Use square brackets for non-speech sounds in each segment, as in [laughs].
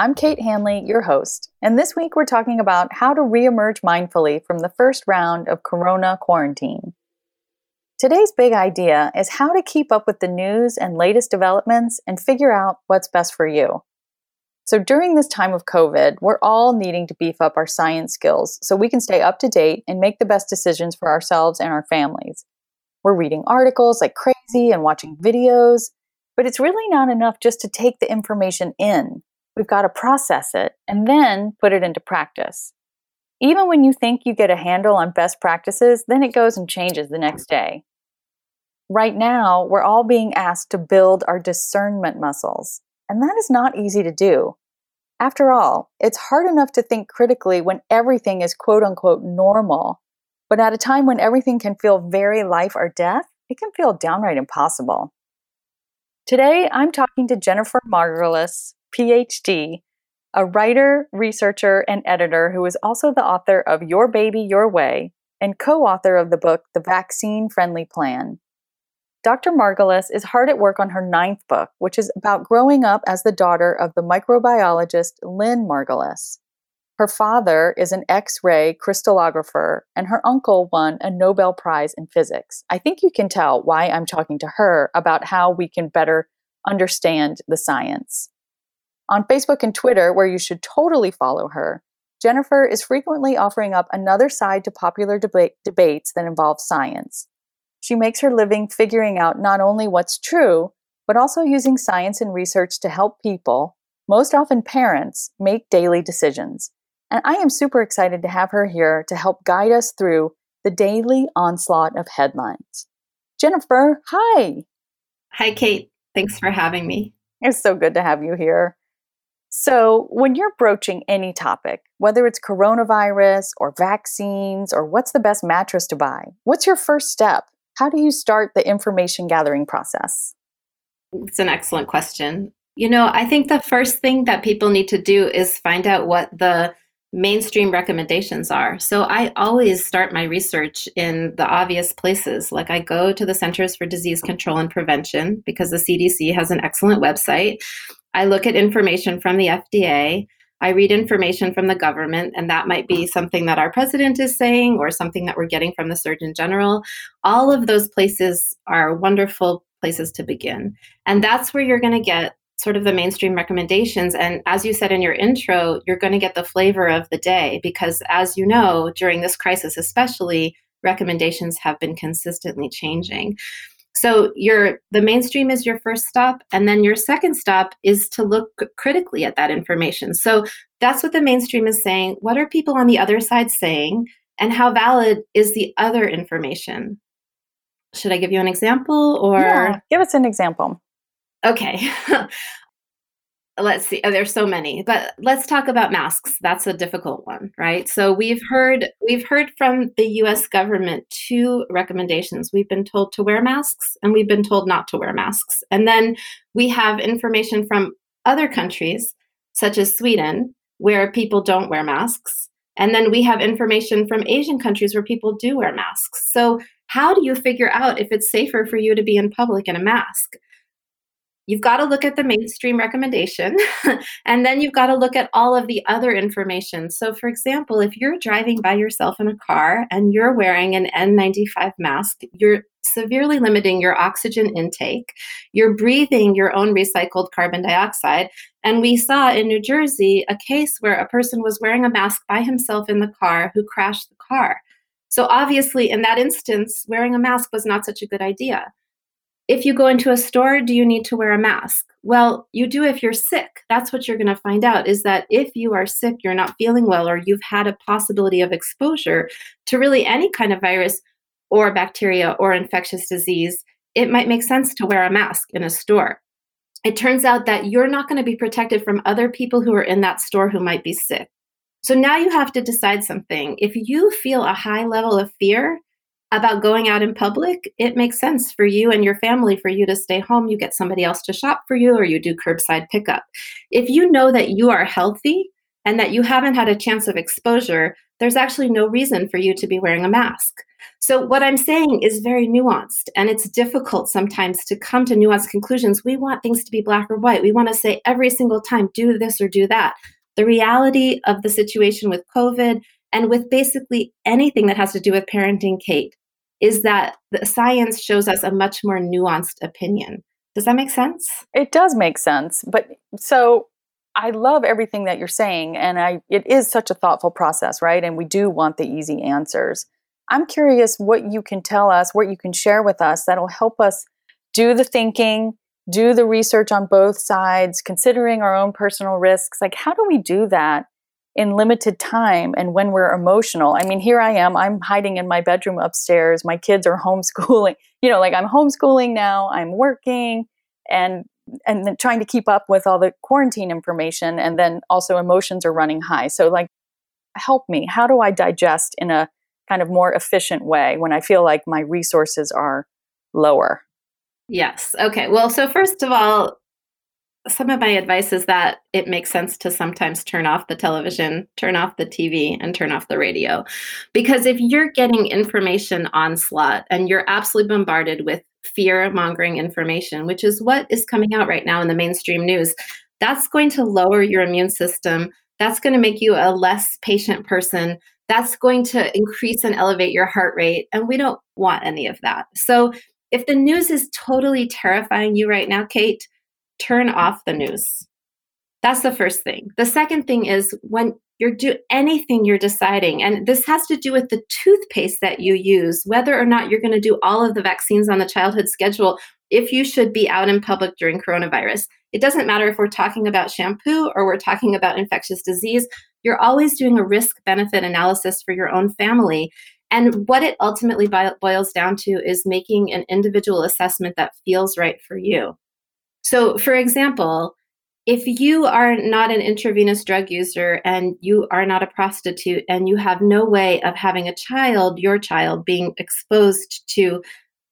I'm Kate Hanley, your host, and this week we're talking about how to reemerge mindfully from the first round of corona quarantine. Today's big idea is how to keep up with the news and latest developments and figure out what's best for you. So, during this time of COVID, we're all needing to beef up our science skills so we can stay up to date and make the best decisions for ourselves and our families. We're reading articles like crazy and watching videos, but it's really not enough just to take the information in. We've got to process it and then put it into practice. Even when you think you get a handle on best practices, then it goes and changes the next day. Right now, we're all being asked to build our discernment muscles, and that is not easy to do. After all, it's hard enough to think critically when everything is quote unquote normal, but at a time when everything can feel very life or death, it can feel downright impossible. Today, I'm talking to Jennifer Margulis, PhD, a writer, researcher, and editor who is also the author of Your Baby, Your Way and co author of the book The Vaccine Friendly Plan. Dr. Margulis is hard at work on her ninth book, which is about growing up as the daughter of the microbiologist Lynn Margulis. Her father is an X ray crystallographer, and her uncle won a Nobel Prize in physics. I think you can tell why I'm talking to her about how we can better understand the science. On Facebook and Twitter, where you should totally follow her, Jennifer is frequently offering up another side to popular deba- debates that involve science. She makes her living figuring out not only what's true, but also using science and research to help people, most often parents, make daily decisions. And I am super excited to have her here to help guide us through the daily onslaught of headlines. Jennifer, hi. Hi, Kate. Thanks for having me. It's so good to have you here. So, when you're broaching any topic, whether it's coronavirus or vaccines or what's the best mattress to buy, what's your first step? How do you start the information gathering process? It's an excellent question. You know, I think the first thing that people need to do is find out what the mainstream recommendations are. So I always start my research in the obvious places. Like I go to the Centers for Disease Control and Prevention because the CDC has an excellent website. I look at information from the FDA. I read information from the government, and that might be something that our president is saying or something that we're getting from the Surgeon General. All of those places are wonderful places to begin. And that's where you're going to get sort of the mainstream recommendations. And as you said in your intro, you're going to get the flavor of the day because, as you know, during this crisis, especially, recommendations have been consistently changing. So your the mainstream is your first stop and then your second stop is to look critically at that information. So that's what the mainstream is saying. What are people on the other side saying and how valid is the other information? Should I give you an example or yeah, give us an example. Okay. [laughs] let's see oh, there's so many but let's talk about masks. That's a difficult one right? So we've heard we've heard from the US government two recommendations. We've been told to wear masks and we've been told not to wear masks. And then we have information from other countries such as Sweden where people don't wear masks. And then we have information from Asian countries where people do wear masks. So how do you figure out if it's safer for you to be in public in a mask you've got to look at the mainstream recommendation [laughs] and then you've got to look at all of the other information. So, for example, if you're driving by yourself in a car and you're wearing an N95 mask, you're severely limiting your oxygen intake. You're breathing your own recycled carbon dioxide. And we saw in New Jersey a case where a person was wearing a mask by himself in the car who crashed the car. So, obviously, in that instance, wearing a mask was not such a good idea. If you go into a store, do you need to wear a mask? Well, you do if you're sick. That's what you're going to find out is that if you are sick, you're not feeling well, or you've had a possibility of exposure to really any kind of virus or bacteria or infectious disease, it might make sense to wear a mask in a store. It turns out that you're not going to be protected from other people who are in that store who might be sick. So now you have to decide something. If you feel a high level of fear, about going out in public, it makes sense for you and your family for you to stay home. You get somebody else to shop for you or you do curbside pickup. If you know that you are healthy and that you haven't had a chance of exposure, there's actually no reason for you to be wearing a mask. So, what I'm saying is very nuanced, and it's difficult sometimes to come to nuanced conclusions. We want things to be black or white. We want to say every single time, do this or do that. The reality of the situation with COVID and with basically anything that has to do with parenting, Kate, is that the science shows us a much more nuanced opinion. Does that make sense? It does make sense. But so I love everything that you're saying and I it is such a thoughtful process, right? And we do want the easy answers. I'm curious what you can tell us, what you can share with us that'll help us do the thinking, do the research on both sides, considering our own personal risks. Like how do we do that in limited time and when we're emotional. I mean, here I am, I'm hiding in my bedroom upstairs. My kids are [laughs] homeschooling. You know, like I'm homeschooling now, I'm working and and then trying to keep up with all the quarantine information and then also emotions are running high. So like help me. How do I digest in a kind of more efficient way when I feel like my resources are lower? Yes. Okay. Well, so first of all, some of my advice is that it makes sense to sometimes turn off the television, turn off the TV, and turn off the radio. Because if you're getting information onslaught and you're absolutely bombarded with fear mongering information, which is what is coming out right now in the mainstream news, that's going to lower your immune system. That's going to make you a less patient person. That's going to increase and elevate your heart rate. And we don't want any of that. So if the news is totally terrifying you right now, Kate, turn off the news. That's the first thing. The second thing is when you're do anything you're deciding, and this has to do with the toothpaste that you use, whether or not you're going to do all of the vaccines on the childhood schedule, if you should be out in public during coronavirus. It doesn't matter if we're talking about shampoo or we're talking about infectious disease, you're always doing a risk benefit analysis for your own family. And what it ultimately boils down to is making an individual assessment that feels right for you. So, for example, if you are not an intravenous drug user and you are not a prostitute and you have no way of having a child, your child, being exposed to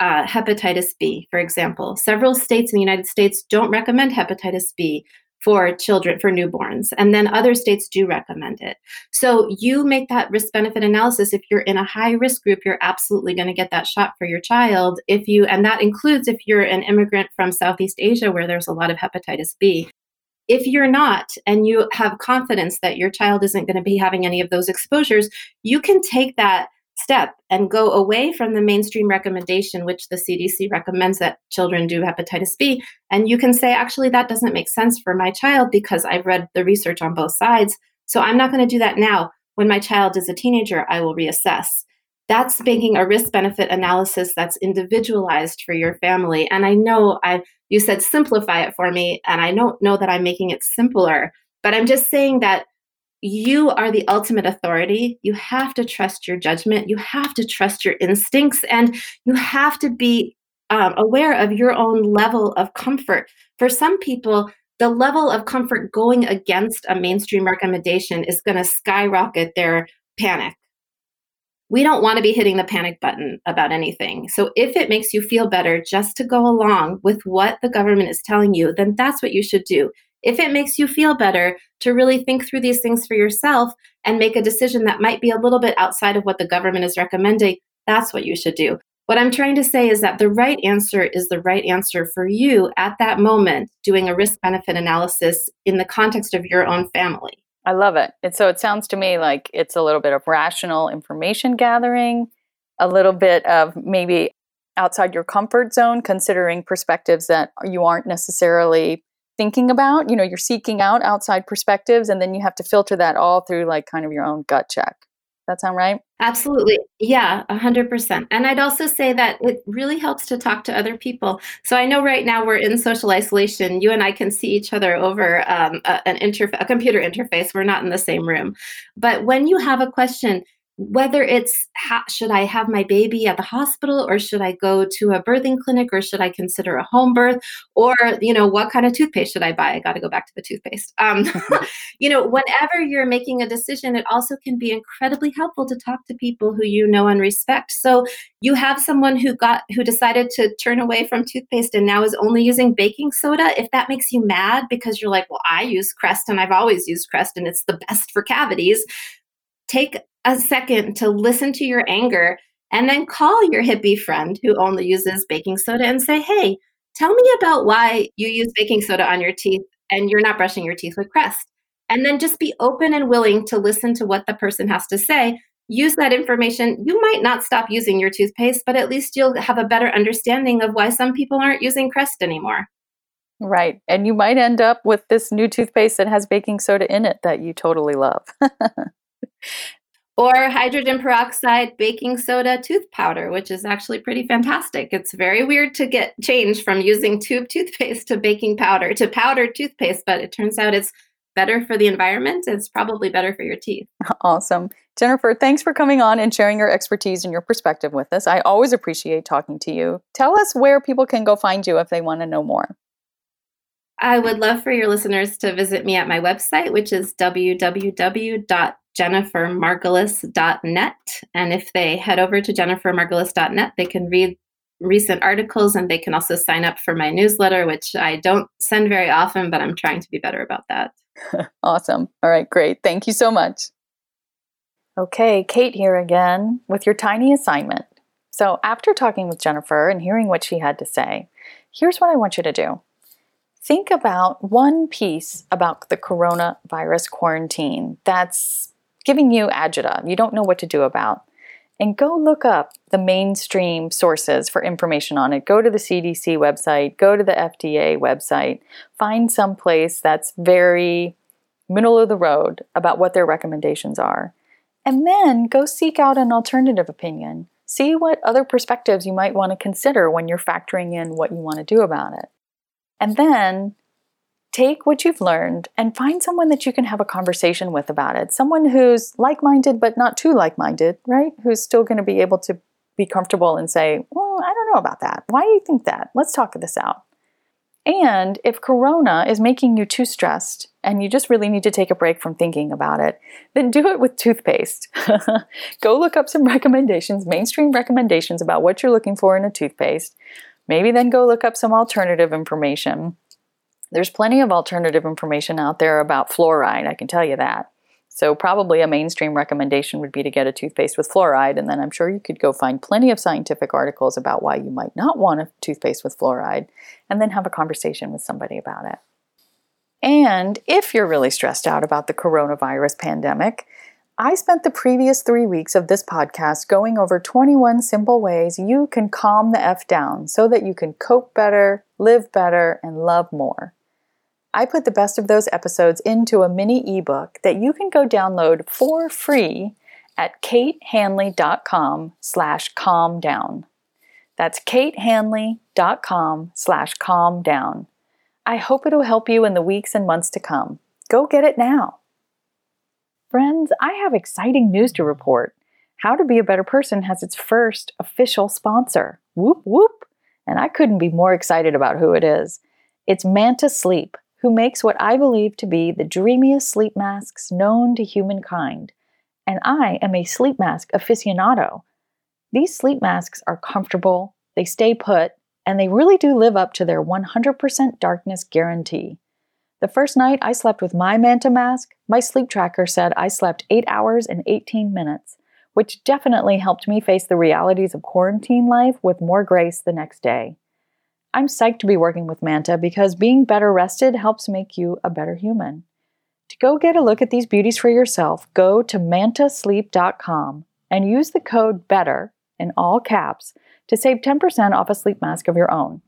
uh, hepatitis B, for example, several states in the United States don't recommend hepatitis B for children, for newborns. And then other states do recommend it. So you make that risk benefit analysis. If you're in a high risk group, you're absolutely going to get that shot for your child. If you, and that includes if you're an immigrant from Southeast Asia where there's a lot of hepatitis B. If you're not, and you have confidence that your child isn't going to be having any of those exposures, you can take that step and go away from the mainstream recommendation, which the CDC recommends that children do hepatitis B. And you can say, actually, that doesn't make sense for my child because I've read the research on both sides. So I'm not going to do that now. When my child is a teenager, I will reassess. That's making a risk benefit analysis that's individualized for your family. And I know I you said simplify it for me, and I don't know that I'm making it simpler, but I'm just saying that you are the ultimate authority. You have to trust your judgment. You have to trust your instincts, and you have to be um, aware of your own level of comfort. For some people, the level of comfort going against a mainstream recommendation is going to skyrocket their panic. We don't want to be hitting the panic button about anything. So, if it makes you feel better just to go along with what the government is telling you, then that's what you should do if it makes you feel better to really think through these things for yourself and make a decision that might be a little bit outside of what the government is recommending, that's what you should do. What I'm trying to say is that the right answer is the right answer for you at that moment, doing a risk benefit analysis in the context of your own family. I love it. And so it sounds to me like it's a little bit of rational information gathering, a little bit of maybe outside your comfort zone, considering perspectives that you aren't necessarily thinking about. You know, you're seeking out outside perspectives, and then you have to filter that all through like kind of your own gut check. That sound right? Absolutely. Yeah, 100%. And I'd also say that it really helps to talk to other people. So I know right now we're in social isolation. You and I can see each other over um, a, an interfa- a computer interface. We're not in the same room. But when you have a question, whether it's should I have my baby at the hospital or should I go to a birthing clinic or should I consider a home birth or you know what kind of toothpaste should I buy? I got to go back to the toothpaste. Um, [laughs] [laughs] you know, whenever you're making a decision, it also can be incredibly helpful to talk to people who you know and respect. So you have someone who got who decided to turn away from toothpaste and now is only using baking soda. If that makes you mad because you're like, well, I use Crest and I've always used Crest and it's the best for cavities take a second to listen to your anger and then call your hippie friend who only uses baking soda and say, hey, tell me about why you use baking soda on your teeth and you're not brushing your teeth with Crest. And then just be open and willing to listen to what the person has to say. Use that information. You might not stop using your toothpaste, but at least you'll have a better understanding of why some people aren't using Crest anymore. Right. And you might end up with this new toothpaste that has baking soda in it that you totally love. [laughs] or hydrogen peroxide baking soda tooth powder, which is actually pretty fantastic. It's very weird to get changed from using tube toothpaste to baking powder to powdered toothpaste, but it turns out it's better for the environment. It's probably better for your teeth. [laughs] Awesome. Jennifer, thanks for coming on and sharing your expertise and your perspective with us. I always appreciate talking to you. Tell us where people can go find you if they want to know more. I would love for your listeners to visit me at my website, which is www jennifermargulis.net. And if they head over to jennifermargulis.net, they can read recent articles and they can also sign up for my newsletter, which I don't send very often, but I'm trying to be better about that. [laughs] awesome. All right, great. Thank you so much. Okay, Kate here again with your tiny assignment. So, after talking with Jennifer and hearing what she had to say, here's what I want you to do. Think about one piece about the coronavirus quarantine that's giving you agita, you don't know what to do about, and go look up the mainstream sources for information on it. Go to the CDC website, go to the FDA website, find some place that's very middle of the road about what their recommendations are. And then go seek out an alternative opinion. See what other perspectives you might want to consider when you're factoring in what you want to do about it. And then take what you've learned and find someone that you can have a conversation with about it. Someone who's like minded, but not too like minded, right? Who's still going to be able to be comfortable and say, Well, I don't know about that. Why do you think that? Let's talk this out. And if Corona is making you too stressed and you just really need to take a break from thinking about it, then do it with toothpaste. [laughs] Go look up some recommendations, mainstream recommendations about what you're looking for in a toothpaste. Maybe then go look up some alternative information there's plenty of alternative information out there about fluoride, I can tell you that. So, probably a mainstream recommendation would be to get a toothpaste with fluoride, and then I'm sure you could go find plenty of scientific articles about why you might not want a toothpaste with fluoride, and then have a conversation with somebody about it. And if you're really stressed out about the coronavirus pandemic, I spent the previous three weeks of this podcast going over 21 simple ways you can calm the F down so that you can cope better, live better, and love more. I put the best of those episodes into a mini ebook that you can go download for free at katehanley.com slash calm down. That's katehanley.com slash calm down. I hope it'll help you in the weeks and months to come. Go get it now. Friends, I have exciting news to report. How to Be a Better Person has its first official sponsor. Whoop whoop! And I couldn't be more excited about who it is. It's Manta Sleep who makes what I believe to be the dreamiest sleep masks known to humankind, and I am a sleep mask aficionado. These sleep masks are comfortable, they stay put, and they really do live up to their 100% darkness guarantee. The first night I slept with my Manta mask, my sleep tracker said I slept 8 hours and 18 minutes, which definitely helped me face the realities of quarantine life with more grace the next day. I'm psyched to be working with Manta because being better rested helps make you a better human. To go get a look at these beauties for yourself, go to mantasleep.com and use the code BETTER in all caps to save 10% off a sleep mask of your own.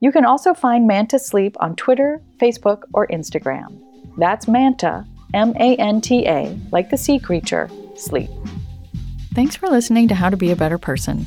You can also find Manta Sleep on Twitter, Facebook, or Instagram. That's Manta, M A N T A, like the sea creature, sleep. Thanks for listening to How to Be a Better Person.